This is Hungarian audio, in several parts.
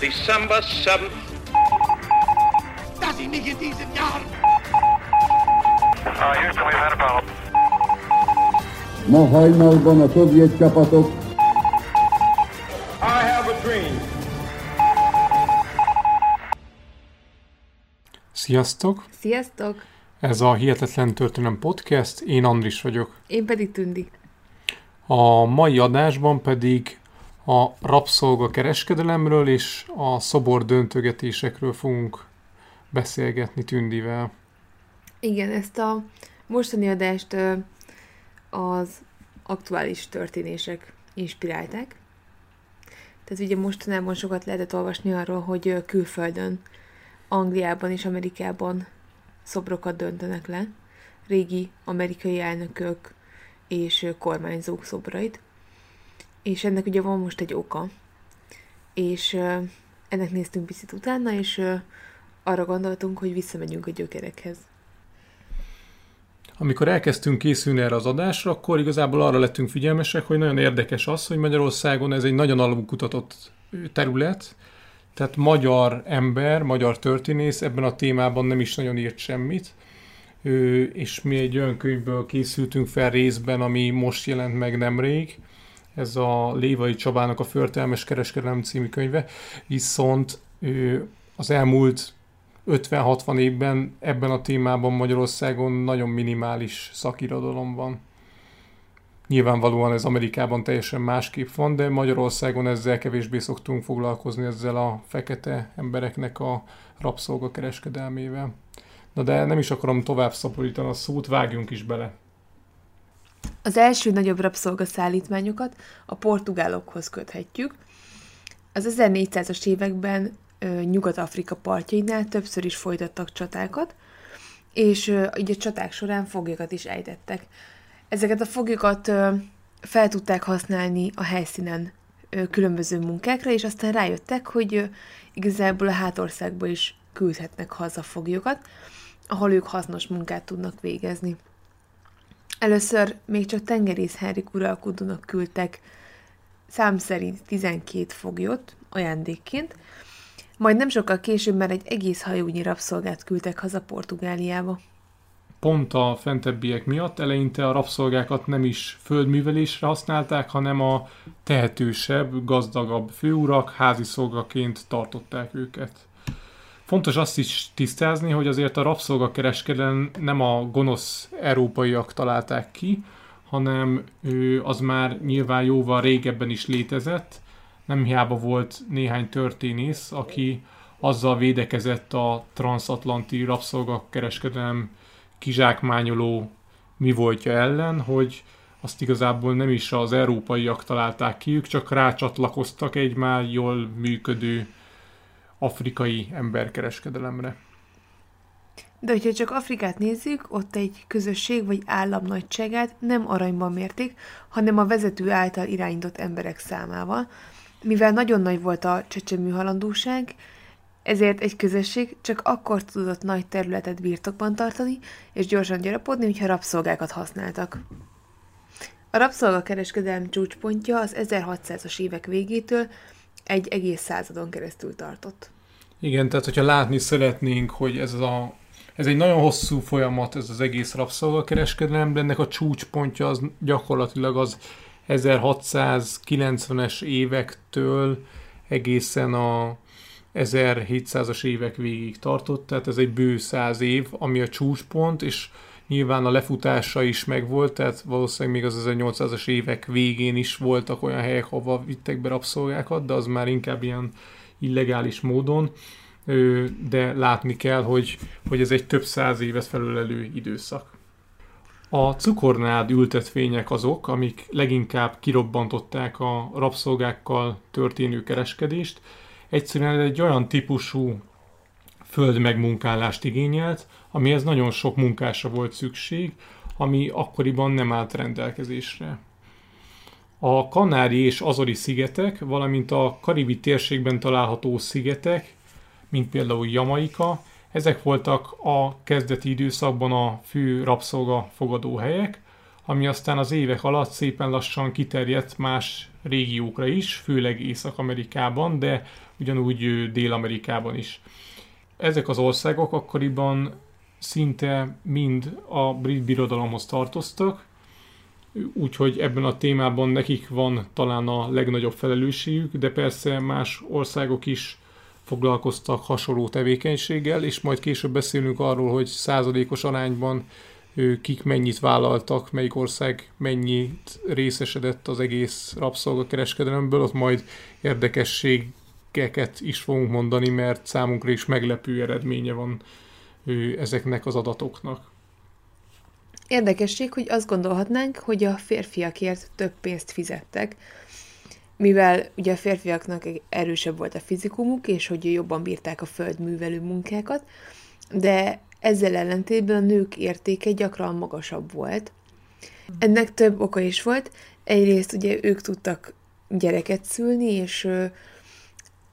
December 7th. Dass ich nicht in diesem Jahr Uh, Houston, we've had a problem. Ma hajnalban a szovjet csapatok I have a dream. Sziasztok! Sziasztok! Ez a Hihetetlen Történelem Podcast, én Andris vagyok. Én pedig Tündi. A mai adásban pedig a rabszolga kereskedelemről és a szobor döntögetésekről fogunk beszélgetni Tündivel. Igen, ezt a mostani adást az aktuális történések inspirálták. Tehát ugye mostanában sokat lehetett olvasni arról, hogy külföldön, Angliában és Amerikában szobrokat döntenek le, régi amerikai elnökök és kormányzók szobrait. És ennek ugye van most egy oka. És ennek néztünk picit utána, és arra gondoltunk, hogy visszamegyünk a gyökerekhez. Amikor elkezdtünk készülni erre az adásra, akkor igazából arra lettünk figyelmesek, hogy nagyon érdekes az, hogy Magyarországon ez egy nagyon alapkutatott terület, tehát magyar ember, magyar történész ebben a témában nem is nagyon írt semmit, és mi egy olyan könyvből készültünk fel részben, ami most jelent meg nemrég, ez a Lévai Csabának a Förtelmes Kereskedelem című könyve, viszont ö, az elmúlt 50-60 évben ebben a témában Magyarországon nagyon minimális szakirodalom van. Nyilvánvalóan ez Amerikában teljesen másképp van, de Magyarországon ezzel kevésbé szoktunk foglalkozni ezzel a fekete embereknek a rabszolga kereskedelmével. Na de nem is akarom tovább szaporítani a szót, vágjunk is bele. Az első nagyobb rabszolgaszállítmányokat a portugálokhoz köthetjük. Az 1400-as években Nyugat-Afrika partjainál többször is folytattak csatákat, és így csaták során foglyokat is ejtettek. Ezeket a foglyokat fel tudták használni a helyszínen különböző munkákra, és aztán rájöttek, hogy igazából a hátországba is küldhetnek haza foglyokat, ahol ők hasznos munkát tudnak végezni. Először még csak tengerész Henrik uralkodónak küldtek szám szerint 12 foglyot ajándékként, majd nem sokkal később már egy egész hajónyi rabszolgát küldtek haza Portugáliába. Pont a fentebbiek miatt eleinte a rabszolgákat nem is földművelésre használták, hanem a tehetősebb, gazdagabb főurak házi szolgaként tartották őket. Fontos azt is tisztázni, hogy azért a rabszolgakereskedelem nem a gonosz európaiak találták ki, hanem az már nyilván jóval régebben is létezett. Nem hiába volt néhány történész, aki azzal védekezett a transatlanti rabszolgakereskedelem kizsákmányoló mi voltja ellen, hogy azt igazából nem is az európaiak találták ki, ők csak rácsatlakoztak egy már jól működő afrikai emberkereskedelemre. De hogyha csak Afrikát nézzük, ott egy közösség vagy állam nagyságát nem aranyban mérték, hanem a vezető által irányított emberek számával. Mivel nagyon nagy volt a csecsemő halandóság, ezért egy közösség csak akkor tudott nagy területet birtokban tartani, és gyorsan gyarapodni, hogyha rabszolgákat használtak. A rabszolgakereskedelem csúcspontja az 1600-as évek végétől egy egész századon keresztül tartott. Igen, tehát hogyha látni szeretnénk, hogy ez, a, ez egy nagyon hosszú folyamat, ez az egész rabszolgakereskedelem, de ennek a csúcspontja az gyakorlatilag az 1690-es évektől egészen a 1700-as évek végig tartott, tehát ez egy bő száz év, ami a csúcspont, és nyilván a lefutása is megvolt, tehát valószínűleg még az 1800-as évek végén is voltak olyan helyek, hova vittek be rabszolgákat, de az már inkább ilyen illegális módon, de látni kell, hogy, hogy ez egy több száz évet felülelő időszak. A cukornád ültetvények azok, amik leginkább kirobbantották a rabszolgákkal történő kereskedést. Egyszerűen egy olyan típusú föld megmunkálást igényelt, amihez nagyon sok munkásra volt szükség, ami akkoriban nem állt rendelkezésre. A Kanári és Azori szigetek, valamint a karibi térségben található szigetek, mint például Jamaika, ezek voltak a kezdeti időszakban a fő rabszolga fogadóhelyek, ami aztán az évek alatt szépen lassan kiterjedt más régiókra is, főleg Észak-Amerikában, de ugyanúgy Dél-Amerikában is. Ezek az országok akkoriban szinte mind a brit birodalomhoz tartoztak, úgyhogy ebben a témában nekik van talán a legnagyobb felelősségük, de persze más országok is foglalkoztak hasonló tevékenységgel, és majd később beszélünk arról, hogy századékos arányban kik mennyit vállaltak, melyik ország mennyit részesedett az egész rabszolgakereskedelemből, ott majd érdekességeket is fogunk mondani, mert számunkra is meglepő eredménye van ezeknek az adatoknak. Érdekesség, hogy azt gondolhatnánk, hogy a férfiakért több pénzt fizettek, mivel ugye a férfiaknak erősebb volt a fizikumuk, és hogy jobban bírták a földművelő munkákat, de ezzel ellentétben a nők értéke gyakran magasabb volt. Ennek több oka is volt. Egyrészt ugye ők tudtak gyereket szülni, és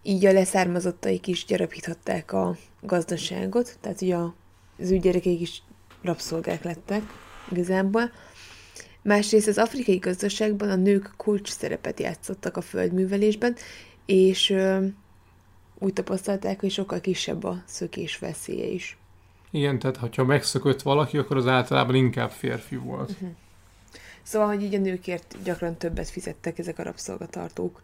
így a leszármazottaik is gyarapíthatták a gazdaságot, tehát ugye az ő gyerekeik is rabszolgák lettek igazából. Másrészt az afrikai gazdaságban a nők kulcs szerepet játszottak a földművelésben, és ö, úgy tapasztalták, hogy sokkal kisebb a szökés veszélye is. Igen, tehát ha megszökött valaki, akkor az általában inkább férfi volt. Uh-huh. Szóval, hogy így a nőkért gyakran többet fizettek ezek a rabszolgatartók.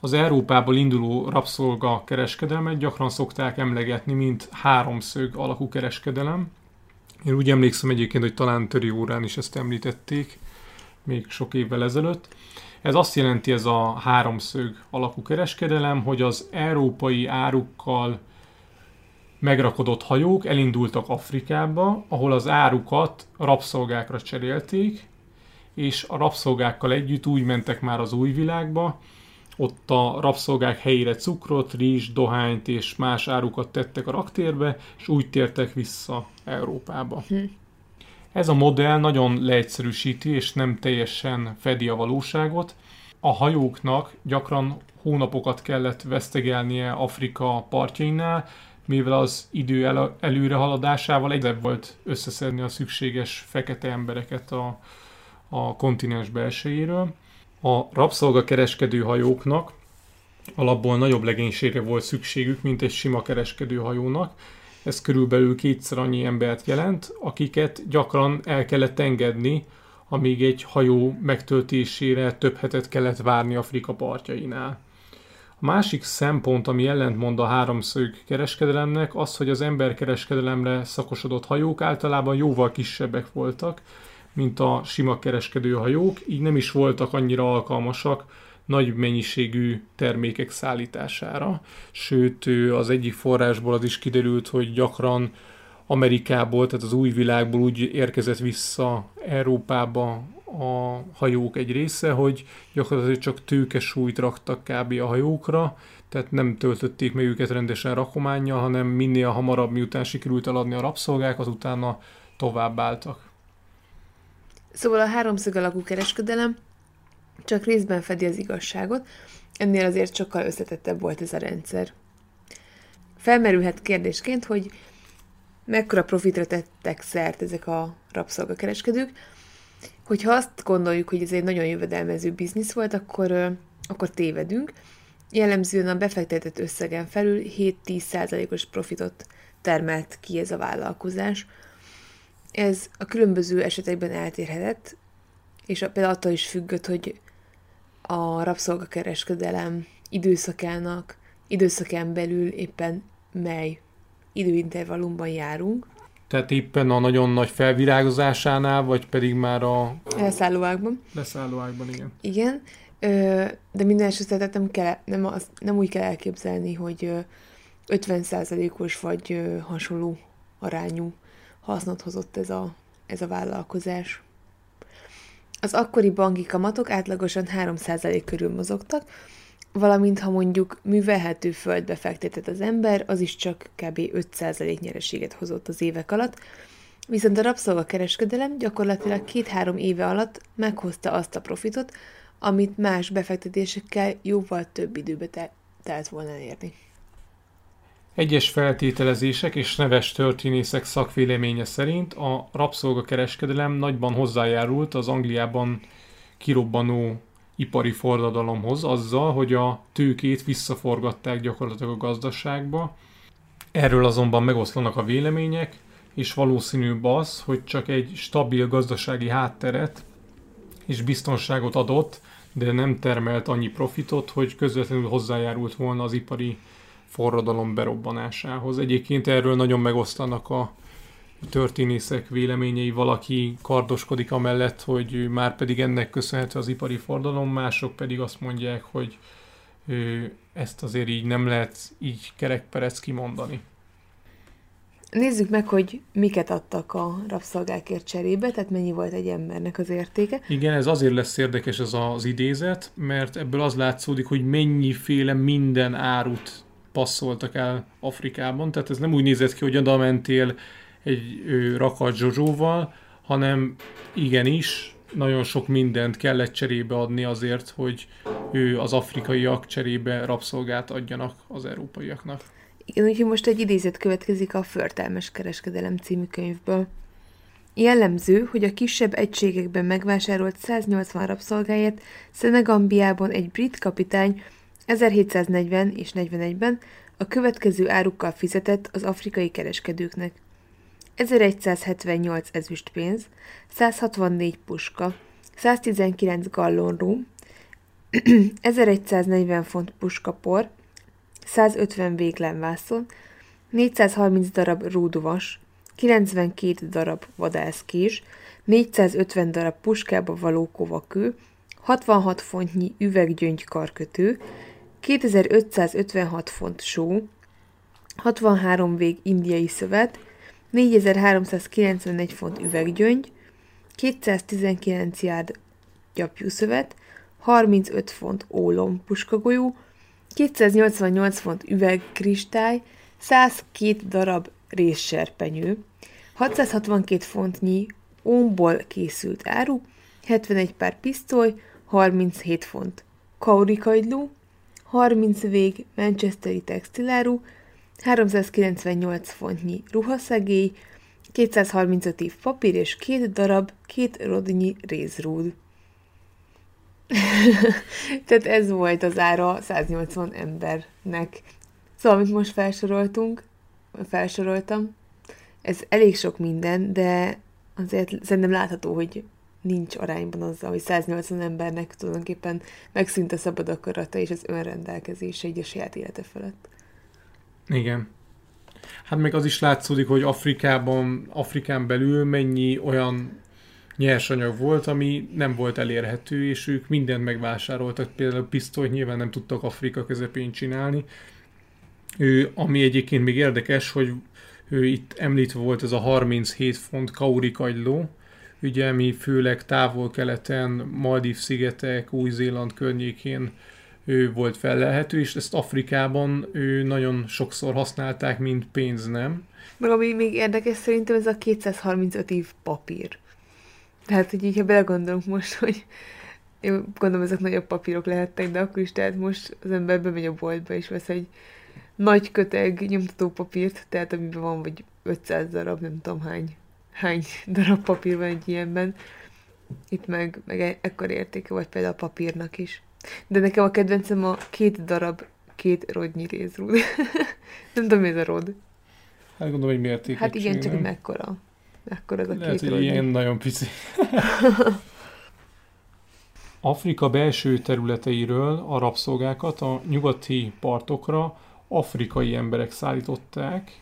Az Európából induló rabszolga kereskedelmet gyakran szokták emlegetni, mint háromszög alakú kereskedelem. Én úgy emlékszem egyébként, hogy talán töri órán is ezt említették, még sok évvel ezelőtt. Ez azt jelenti ez a háromszög alakú kereskedelem, hogy az európai árukkal megrakodott hajók elindultak Afrikába, ahol az árukat rabszolgákra cserélték, és a rabszolgákkal együtt úgy mentek már az új világba, ott a rabszolgák helyére cukrot, rizs, dohányt és más árukat tettek a raktérbe, és úgy tértek vissza Európába. Hm. Ez a modell nagyon leegyszerűsíti, és nem teljesen fedi a valóságot. A hajóknak gyakran hónapokat kellett vesztegelnie Afrika partjainál, mivel az idő el, előre haladásával egyre volt összeszedni a szükséges fekete embereket a, a kontinens belsejéről. A rabszolgakereskedő hajóknak alapból nagyobb legénységre volt szükségük, mint egy sima kereskedő hajónak. Ez körülbelül kétszer annyi embert jelent, akiket gyakran el kellett engedni, amíg egy hajó megtöltésére több hetet kellett várni Afrika partjainál. A másik szempont, ami ellentmond a háromszög kereskedelemnek, az, hogy az emberkereskedelemre szakosodott hajók általában jóval kisebbek voltak, mint a sima kereskedő hajók, így nem is voltak annyira alkalmasak nagy mennyiségű termékek szállítására. Sőt, az egyik forrásból az is kiderült, hogy gyakran Amerikából, tehát az új világból úgy érkezett vissza Európába a hajók egy része, hogy gyakorlatilag csak tőkesúlyt raktak kb. a hajókra, tehát nem töltötték meg őket rendesen rakománya, hanem minél hamarabb, miután sikerült eladni a rabszolgákat, utána tovább álltak. Szóval a háromszög alakú kereskedelem csak részben fedi az igazságot, ennél azért sokkal összetettebb volt ez a rendszer. Felmerülhet kérdésként, hogy mekkora profitra tettek szert ezek a rabszolgakereskedők, hogyha azt gondoljuk, hogy ez egy nagyon jövedelmező biznisz volt, akkor, akkor tévedünk. Jellemzően a befektetett összegen felül 7-10%-os profitot termelt ki ez a vállalkozás. Ez a különböző esetekben eltérhetett, és például attól is függött, hogy a rabszolgakereskedelem időszakának, időszakán belül éppen mely időintervallumban járunk. Tehát éppen a nagyon nagy felvirágozásánál, vagy pedig már a... Leszállóákban. Leszállóákban, igen. Igen, de minden esetre nem, kell, nem, az, nem úgy kell elképzelni, hogy 50%-os vagy hasonló arányú hasznot hozott ez a, ez a vállalkozás. Az akkori banki kamatok átlagosan 3% körül mozogtak, valamint ha mondjuk művelhető földbe fektetett az ember, az is csak kb. 5% nyereséget hozott az évek alatt, viszont a rabszolgakereskedelem gyakorlatilag két-három éve alatt meghozta azt a profitot, amit más befektetésekkel jóval több időbe te- telt volna elérni. Egyes feltételezések és neves történészek szakvéleménye szerint a rabszolgakereskedelem nagyban hozzájárult az Angliában kirobbanó ipari forradalomhoz azzal, hogy a tőkét visszaforgatták gyakorlatilag a gazdaságba. Erről azonban megoszlanak a vélemények, és valószínűbb az, hogy csak egy stabil gazdasági hátteret és biztonságot adott, de nem termelt annyi profitot, hogy közvetlenül hozzájárult volna az ipari forradalom berobbanásához. Egyébként erről nagyon megosztanak a történészek véleményei, valaki kardoskodik amellett, hogy már pedig ennek köszönhető az ipari forradalom, mások pedig azt mondják, hogy ezt azért így nem lehet így kerekperec kimondani. Nézzük meg, hogy miket adtak a rabszolgákért cserébe, tehát mennyi volt egy embernek az értéke. Igen, ez azért lesz érdekes ez az idézet, mert ebből az látszódik, hogy mennyiféle minden árut passzoltak el Afrikában. Tehát ez nem úgy nézett ki, hogy oda mentél egy rakat zsozsóval, hanem igenis nagyon sok mindent kellett cserébe adni azért, hogy ő az afrikaiak cserébe rabszolgát adjanak az európaiaknak. Igen, úgyhogy most egy idézet következik a Förtelmes kereskedelem című könyvből. Jellemző, hogy a kisebb egységekben megvásárolt 180 rabszolgáért Szenegambiában egy brit kapitány 1740 és 41-ben a következő árukkal fizetett az afrikai kereskedőknek. 1178 ezüstpénz, 164 puska, 119 gallon rum, 1140 font puskapor, 150 véglemvászon, 430 darab rúduvas, 92 darab vadászkés, 450 darab puskába való kovakő, 66 fontnyi üveggyöngy karkötő, 2556 font só, 63 vég indiai szövet, 4391 font üveggyöngy, 219 járd gyapjúszövet, 35 font ólom puskagolyó, 288 font üvegkristály, 102 darab részserpenyő, 662 fontnyi ómból készült áru, 71 pár pisztoly, 37 font kaurikaidló, 30 vég manchesteri textiláru, 398 fontnyi ruhaszegély, 235 év papír és két darab, két rodnyi rézrúd. Tehát ez volt az ára 180 embernek. Szóval, amit most felsoroltunk, felsoroltam, ez elég sok minden, de azért szerintem látható, hogy nincs arányban azzal, hogy 180 embernek tulajdonképpen megszűnt a szabad akarata és az önrendelkezése így a saját élete felett. Igen. Hát meg az is látszódik, hogy Afrikában, Afrikán belül mennyi olyan nyersanyag volt, ami nem volt elérhető, és ők mindent megvásároltak, például pisztolyt nyilván nem tudtak Afrika közepén csinálni. Ő, ami egyébként még érdekes, hogy ő itt említve volt ez a 37 font kaurikagyló, ugye mi főleg távol-keleten, Maldív-szigetek, Új-Zéland környékén ő volt felelhető, és ezt Afrikában ő nagyon sokszor használták, mint pénz, nem? Meg ami még érdekes szerintem ez a 235 év papír. Tehát, hogy így, ha belegondolunk most, hogy én gondolom, ezek nagyobb papírok lehettek, de akkor is, tehát most az ember bemegy a boltba, és vesz egy nagy köteg nyomtató papírt, tehát amiben van vagy 500 darab, nem tudom hány, hány darab papír van egy ilyenben. Itt meg, meg e- ekkor értéke vagy például a papírnak is. De nekem a kedvencem a két darab, két rodnyi rézrúd. nem tudom, mi ez a rod. Hát gondolom, hogy miért Hát igen, csak mekkora. Mekkora az a Lehet, két hogy rodnyi. ilyen nagyon pici. Afrika belső területeiről a rabszolgákat a nyugati partokra afrikai emberek szállították,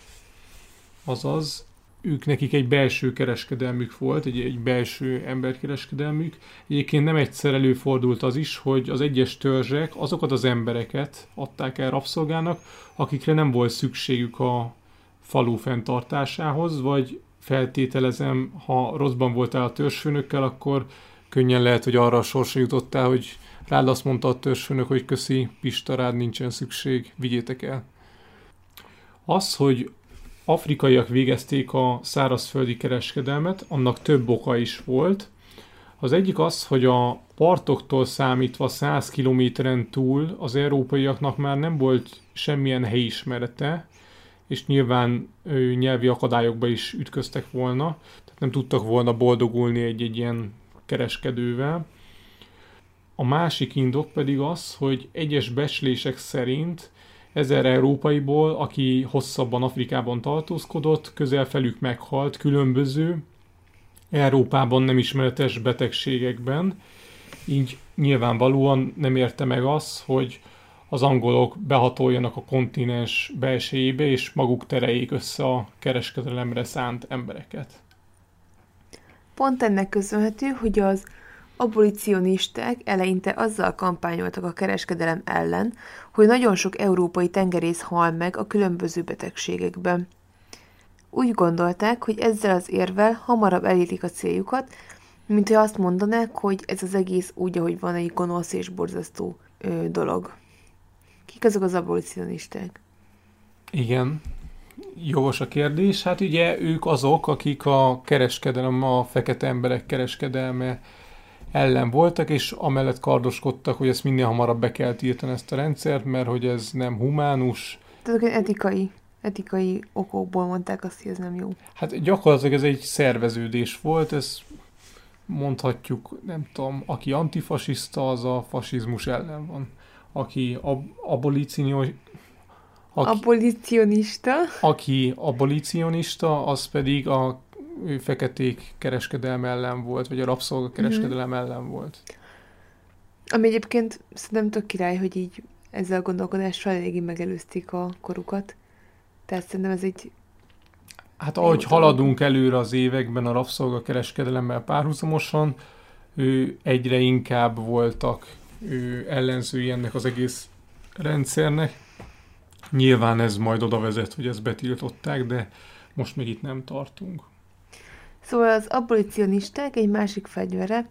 azaz ők nekik egy belső kereskedelmük volt, egy, egy belső emberkereskedelmük. Egyébként nem egyszer előfordult az is, hogy az egyes törzsek azokat az embereket adták el rabszolgának, akikre nem volt szükségük a falu fenntartásához, vagy feltételezem, ha rosszban voltál a törzsfőnökkel, akkor könnyen lehet, hogy arra a sorsa jutottál, hogy rád azt mondta a törzsfőnök, hogy köszi, Pista, rád nincsen szükség, vigyétek el. Az, hogy afrikaiak végezték a szárazföldi kereskedelmet, annak több oka is volt. Az egyik az, hogy a partoktól számítva 100 kilométeren túl az európaiaknak már nem volt semmilyen helyismerete, és nyilván ő, nyelvi akadályokba is ütköztek volna, tehát nem tudtak volna boldogulni egy-egy ilyen kereskedővel. A másik indok pedig az, hogy egyes becslések szerint ezer európaiból, aki hosszabban Afrikában tartózkodott, közel felük meghalt különböző Európában nem ismeretes betegségekben, így nyilvánvalóan nem érte meg az, hogy az angolok behatoljanak a kontinens belsejébe, és maguk tereljék össze a kereskedelemre szánt embereket. Pont ennek köszönhető, hogy az abolicionisták eleinte azzal kampányoltak a kereskedelem ellen, hogy nagyon sok európai tengerész hal meg a különböző betegségekben. Úgy gondolták, hogy ezzel az érvel hamarabb elérik a céljukat, mint hogy azt mondanák, hogy ez az egész úgy, ahogy van egy gonosz és borzasztó ö, dolog. Kik azok az abolicionisták? Igen, jogos a kérdés. Hát ugye ők azok, akik a kereskedelem, a fekete emberek kereskedelme ellen voltak, és amellett kardoskodtak, hogy ezt minél hamarabb be kell tiltani ezt a rendszert, mert hogy ez nem humánus. Tehát etikai, etikai okokból mondták azt, hogy ez nem jó. Hát gyakorlatilag ez egy szerveződés volt, ez mondhatjuk, nem tudom, aki antifasiszta, az a fasizmus ellen van. Aki ab- abolicionista, aki, abolicionista. Aki abolicionista, az pedig a feketék kereskedelme ellen volt, vagy a rabszolga kereskedelem mm-hmm. ellen volt. Ami egyébként szerintem tök király, hogy így ezzel a gondolkodással eléggé megelőzték a korukat. Tehát szerintem ez egy... Hát ahogy haladunk előre az években a rabszolga kereskedelemmel párhuzamosan, ő egyre inkább voltak ő ellenzői ennek az egész rendszernek. Nyilván ez majd oda vezet, hogy ezt betiltották, de most még itt nem tartunk. Szóval az abolicionisták egy másik fegyvere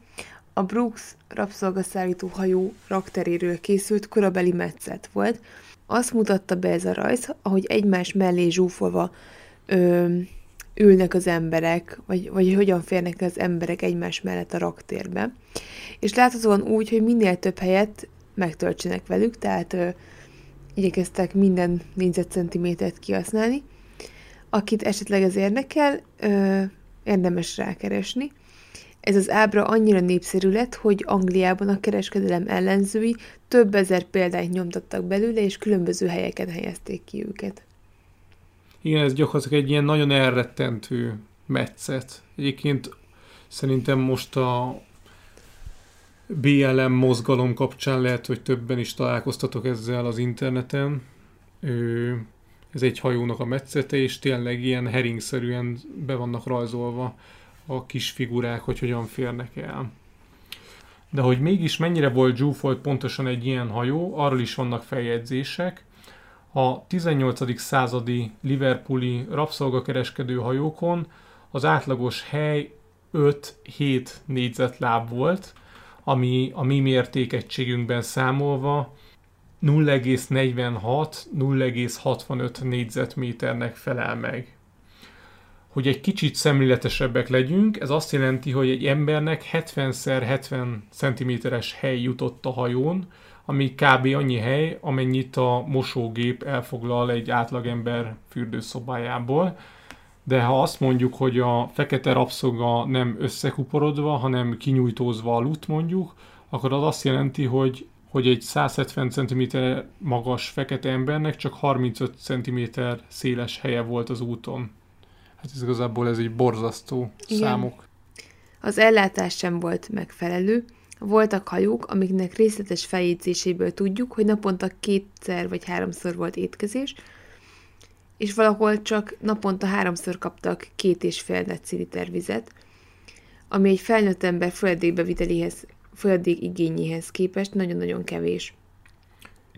a Brooks rabszolgaszállító hajó rakteréről készült korabeli metszet volt. Azt mutatta be ez a rajz, ahogy egymás mellé zsúfolva ö, ülnek az emberek, vagy, vagy hogyan férnek az emberek egymás mellett a raktérbe. És láthatóan úgy, hogy minél több helyet megtöltsenek velük, tehát ö, igyekeztek minden négyzetcentimétert kihasználni. Akit esetleg ez érdekel, érdemes rákeresni. Ez az ábra annyira népszerű lett, hogy Angliában a kereskedelem ellenzői több ezer példányt nyomtattak belőle, és különböző helyeken helyezték ki őket. Igen, ez gyakorlatilag egy ilyen nagyon elrettentő metszet. Egyébként szerintem most a BLM mozgalom kapcsán lehet, hogy többen is találkoztatok ezzel az interneten. Ez egy hajónak a metszete, és tényleg ilyen heringszerűen be vannak rajzolva a kis figurák, hogy hogyan férnek el. De hogy mégis mennyire volt zsúfolt pontosan egy ilyen hajó, arról is vannak feljegyzések. A 18. századi Liverpooli rabszolgakereskedő hajókon az átlagos hely 5-7 négyzetláb volt, ami a mi mértékegységünkben számolva 0,46-0,65 négyzetméternek felel meg. Hogy egy kicsit szemléletesebbek legyünk, ez azt jelenti, hogy egy embernek 70x70 cm-es hely jutott a hajón, ami kb. annyi hely, amennyit a mosógép elfoglal egy átlagember fürdőszobájából. De ha azt mondjuk, hogy a fekete rabszoga nem összekuporodva, hanem kinyújtózva aludt mondjuk, akkor az azt jelenti, hogy hogy egy 170 cm magas fekete embernek csak 35 cm széles helye volt az úton. Hát ez igazából ez egy borzasztó Igen. számok. Az ellátás sem volt megfelelő. Voltak hajók, amiknek részletes feljegyzéséből tudjuk, hogy naponta kétszer vagy háromszor volt étkezés, és valahol csak naponta háromszor kaptak két és fél deciliter vizet, ami egy felnőtt ember folyadékbeviteléhez folyadék igényéhez képest nagyon-nagyon kevés.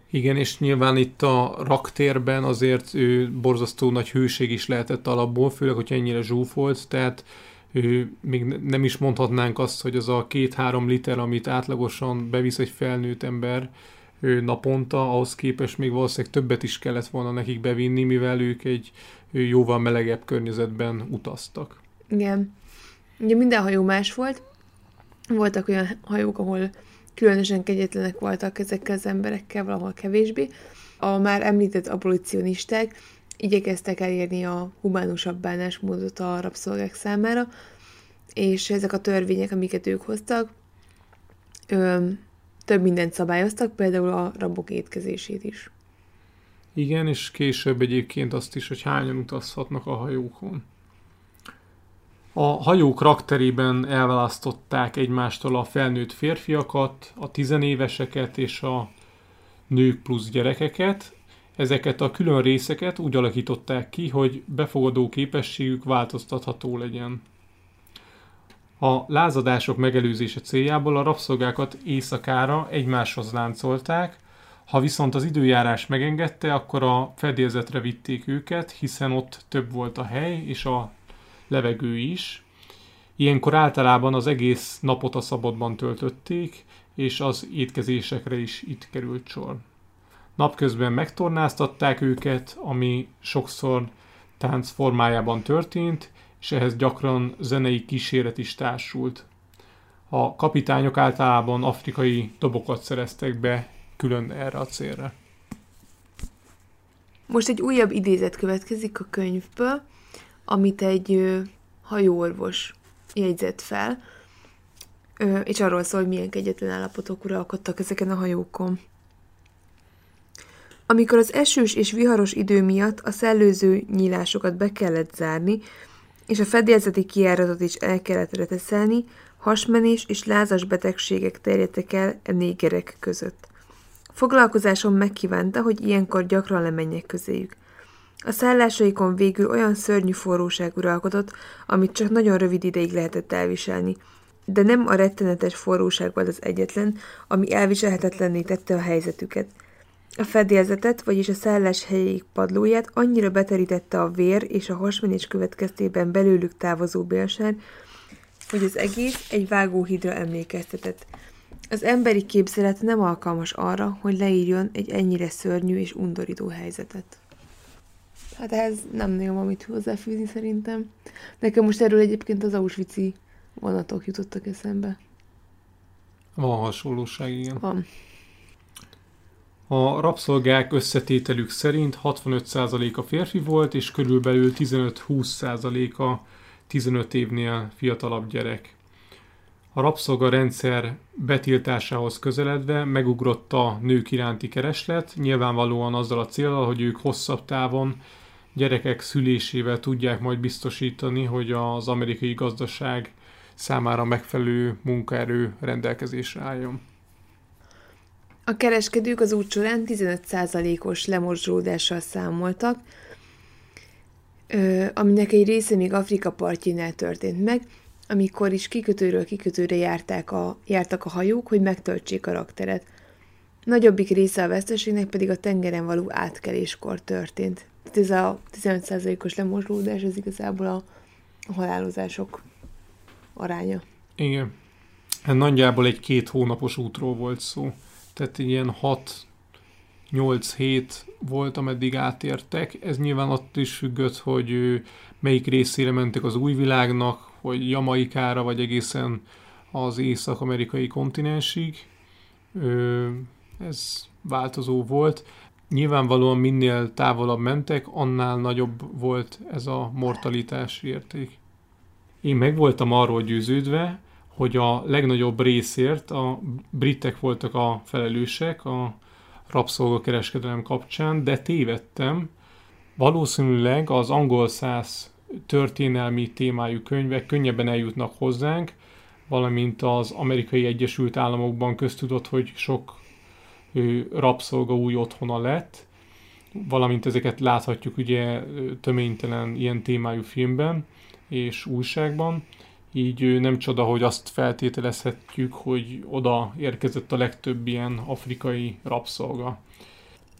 Igen, és nyilván itt a raktérben azért ő borzasztó nagy hőség is lehetett alapból, főleg, hogy ennyire zsúfolt, tehát ő, még nem is mondhatnánk azt, hogy az a két-három liter, amit átlagosan bevisz egy felnőtt ember ő naponta, ahhoz képest még valószínűleg többet is kellett volna nekik bevinni, mivel ők egy jóval melegebb környezetben utaztak. Igen. Ugye minden hajó más volt, voltak olyan hajók, ahol különösen kegyetlenek voltak ezekkel az emberekkel, valahol kevésbé. A már említett abolicionisták igyekeztek elérni a humánusabb bánásmódot a rabszolgák számára, és ezek a törvények, amiket ők hoztak, ö, több mindent szabályoztak, például a rabok étkezését is. Igen, és később egyébként azt is, hogy hányan utazhatnak a hajókon. A hajók rakterében elválasztották egymástól a felnőtt férfiakat, a tizenéveseket és a nők plusz gyerekeket. Ezeket a külön részeket úgy alakították ki, hogy befogadó képességük változtatható legyen. A lázadások megelőzése céljából a rabszolgákat éjszakára egymáshoz láncolták, ha viszont az időjárás megengedte, akkor a fedélzetre vitték őket, hiszen ott több volt a hely és a levegő is. Ilyenkor általában az egész napot a szabadban töltötték, és az étkezésekre is itt került sor. Napközben megtornáztatták őket, ami sokszor tánc formájában történt, és ehhez gyakran zenei kíséret is társult. A kapitányok általában afrikai dobokat szereztek be külön erre a célra. Most egy újabb idézet következik a könyvből, amit egy hajóorvos jegyzett fel, és arról szól, hogy milyen kegyetlen állapotok uralkodtak ezeken a hajókon. Amikor az esős és viharos idő miatt a szellőző nyílásokat be kellett zárni, és a fedélzeti kiáratot is el kellett reteszelni, hasmenés és lázas betegségek terjedtek el a négerek között. Foglalkozásom megkívánta, hogy ilyenkor gyakran lemenjek közéjük. A szállásaikon végül olyan szörnyű forróság uralkodott, amit csak nagyon rövid ideig lehetett elviselni. De nem a rettenetes forróság volt az egyetlen, ami elviselhetetlenné tette a helyzetüket. A fedélzetet, vagyis a szállás helyéig padlóját annyira beterítette a vér és a hasmenés következtében belőlük távozó bélsár, hogy az egész egy vágóhidra emlékeztetett. Az emberi képzelet nem alkalmas arra, hogy leírjon egy ennyire szörnyű és undorító helyzetet. Hát ez nem nagyon van mit hozzáfűzni szerintem. Nekem most erről egyébként az auschwitz vonatok jutottak eszembe. Van hasonlóság, igen. Van. A rabszolgák összetételük szerint 65% a férfi volt, és körülbelül 15-20% a 15 évnél fiatalabb gyerek. A rabszolga rendszer betiltásához közeledve megugrott a nők iránti kereslet, nyilvánvalóan azzal a célral, hogy ők hosszabb távon gyerekek szülésével tudják majd biztosítani, hogy az amerikai gazdaság számára megfelelő munkaerő rendelkezésre álljon. A kereskedők az út során 15%-os lemorzsolódással számoltak, aminek egy része még Afrika partjánál történt meg, amikor is kikötőről kikötőre járták a, jártak a hajók, hogy megtöltsék a rakteret. Nagyobbik része a veszteségnek pedig a tengeren való átkeléskor történt. Tehát ez a 15%-os lemorzsolódás, ez igazából a, halálozások aránya. Igen. Hát nagyjából egy két hónapos útról volt szó. Tehát ilyen 6-8 hét volt, ameddig átértek. Ez nyilván ott is függött, hogy melyik részére mentek az új világnak, hogy Jamaikára, vagy egészen az észak-amerikai kontinensig. Ez változó volt. Nyilvánvalóan minél távolabb mentek, annál nagyobb volt ez a mortalitás érték. Én meg voltam arról győződve, hogy a legnagyobb részért a britek voltak a felelősek a rabszolgakereskedelem kapcsán, de tévedtem. Valószínűleg az angol száz történelmi témájú könyvek könnyebben eljutnak hozzánk, valamint az amerikai Egyesült Államokban köztudott, hogy sok rabszolga új otthona lett, valamint ezeket láthatjuk ugye töménytelen ilyen témájú filmben és újságban, így nem csoda, hogy azt feltételezhetjük, hogy oda érkezett a legtöbb ilyen afrikai rabszolga.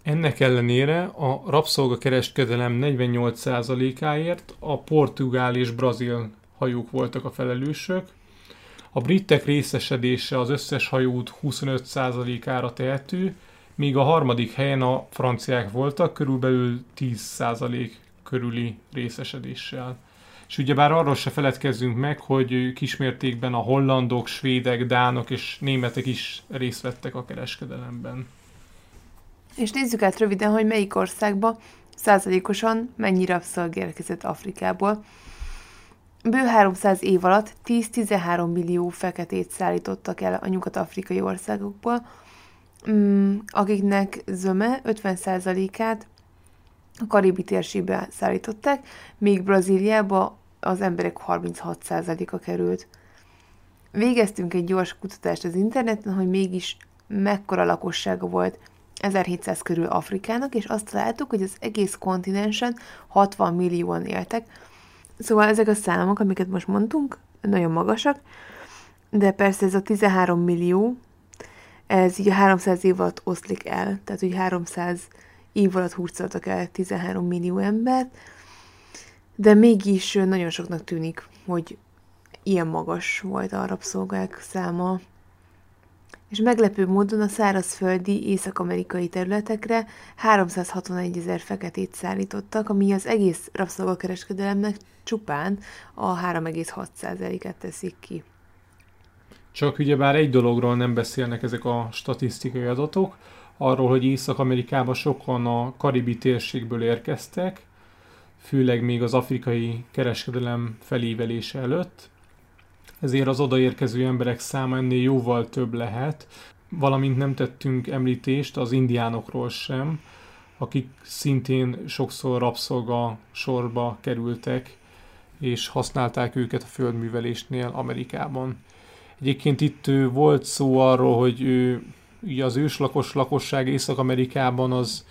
Ennek ellenére a rabszolgakereskedelem 48%-áért a portugál és brazil hajók voltak a felelősök. A britek részesedése az összes hajót 25%-ára tehető, míg a harmadik helyen a franciák voltak körülbelül 10% körüli részesedéssel. És ugyebár arról se feledkezzünk meg, hogy kismértékben a hollandok, svédek, dánok és németek is részt vettek a kereskedelemben. És nézzük át röviden, hogy melyik országba százalékosan mennyi rabszolg érkezett Afrikából. Bő 300 év alatt 10-13 millió feketét szállítottak el a nyugat-afrikai országokból, mm, akiknek zöme 50%-át a karibi térségbe szállították, míg Brazíliába az emberek 36%-a került. Végeztünk egy gyors kutatást az interneten, hogy mégis mekkora lakossága volt 1700 körül Afrikának, és azt találtuk, hogy az egész kontinensen 60 millióan éltek. Szóval ezek a számok, amiket most mondtunk, nagyon magasak, de persze ez a 13 millió, ez így a 300 év alatt oszlik el, tehát hogy 300 év alatt hurcoltak el 13 millió embert, de mégis nagyon soknak tűnik, hogy ilyen magas volt a rabszolgák száma. És meglepő módon a szárazföldi észak-amerikai területekre 361 ezer feketét szállítottak, ami az egész rabszolgakereskedelemnek csupán a 3,6%-et teszik ki. Csak ugyebár egy dologról nem beszélnek ezek a statisztikai adatok, arról, hogy Észak-Amerikában sokan a karibi térségből érkeztek, főleg még az afrikai kereskedelem felívelése előtt, ezért az odaérkező emberek száma ennél jóval több lehet, valamint nem tettünk említést az indiánokról sem, akik szintén sokszor rabszolga sorba kerültek, és használták őket a földművelésnél Amerikában. Egyébként itt volt szó arról, hogy ugye az őslakos lakosság Észak-Amerikában az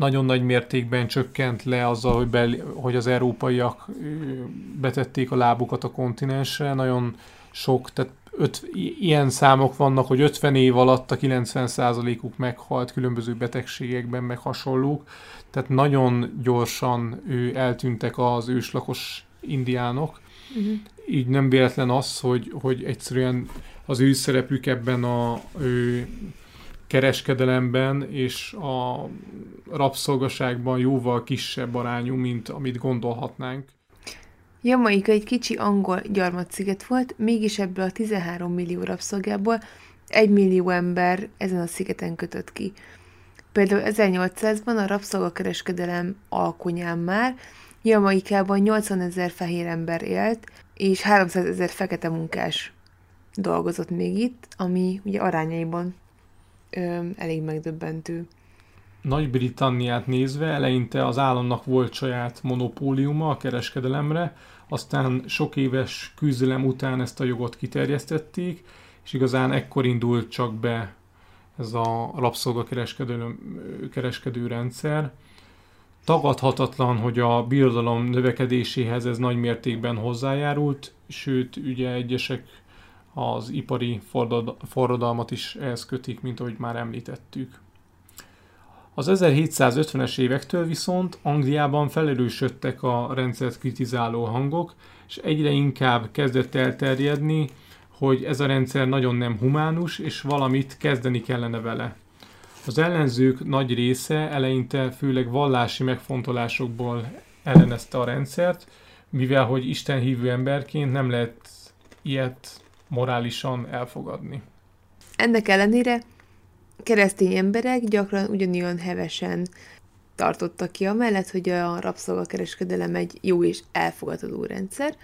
nagyon nagy mértékben csökkent le azzal, hogy, be, hogy az európaiak betették a lábukat a kontinensre. Nagyon sok, tehát öt, ilyen számok vannak, hogy 50 év alatt a 90%-uk meghalt különböző betegségekben, meg hasonlók. Tehát nagyon gyorsan ő, eltűntek az őslakos indiánok. Uh-huh. Így nem véletlen az, hogy, hogy egyszerűen az ő szerepük ebben a ő, kereskedelemben és a rabszolgaságban jóval kisebb arányú, mint amit gondolhatnánk. Jamaika egy kicsi angol gyarmatsziget volt, mégis ebből a 13 millió rabszolgából egy millió ember ezen a szigeten kötött ki. Például 1800-ban a rabszolgakereskedelem alkonyán már Jamaikában 80 ezer fehér ember élt, és 300 ezer fekete munkás dolgozott még itt, ami ugye arányaiban ö, elég megdöbbentő. Nagy-Britanniát nézve eleinte az államnak volt saját monopóliuma a kereskedelemre, aztán sok éves küzdelem után ezt a jogot kiterjesztették, és igazán ekkor indult csak be ez a rabszolgakereskedő kereskedő rendszer. Tagadhatatlan, hogy a birodalom növekedéséhez ez nagy mértékben hozzájárult, sőt, ugye egyesek az ipari forradalmat is ehhez kötik, mint ahogy már említettük. Az 1750-es évektől viszont Angliában felerősödtek a rendszert kritizáló hangok, és egyre inkább kezdett elterjedni, hogy ez a rendszer nagyon nem humánus, és valamit kezdeni kellene vele. Az ellenzők nagy része eleinte főleg vallási megfontolásokból ellenezte a rendszert, mivel hogy Isten hívő emberként nem lehet ilyet morálisan elfogadni. Ennek ellenére keresztény emberek gyakran ugyanilyen hevesen tartottak ki amellett, hogy a rabszolgakereskedelem egy jó és elfogadható rendszer,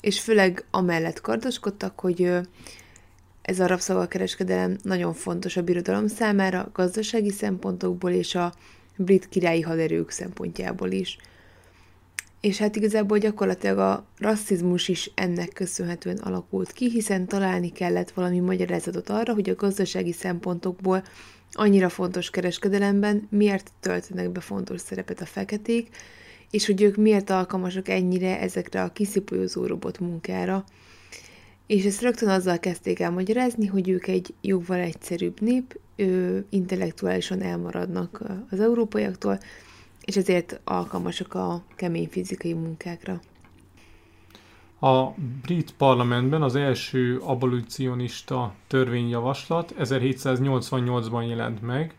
és főleg amellett kardoskodtak, hogy ez a rabszolgakereskedelem nagyon fontos a birodalom számára, gazdasági szempontokból és a brit királyi haderők szempontjából is és hát igazából gyakorlatilag a rasszizmus is ennek köszönhetően alakult ki, hiszen találni kellett valami magyarázatot arra, hogy a gazdasági szempontokból annyira fontos kereskedelemben miért töltenek be fontos szerepet a feketék, és hogy ők miért alkalmasak ennyire ezekre a kiszipolyozó robot munkára. És ezt rögtön azzal kezdték el magyarázni, hogy ők egy jóval egyszerűbb nép, ő intellektuálisan elmaradnak az európaiaktól, és ezért alkalmasak a kemény fizikai munkákra. A brit parlamentben az első abolicionista törvényjavaslat 1788-ban jelent meg.